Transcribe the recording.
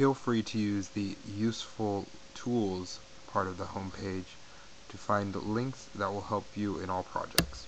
feel free to use the useful tools part of the homepage to find links that will help you in all projects.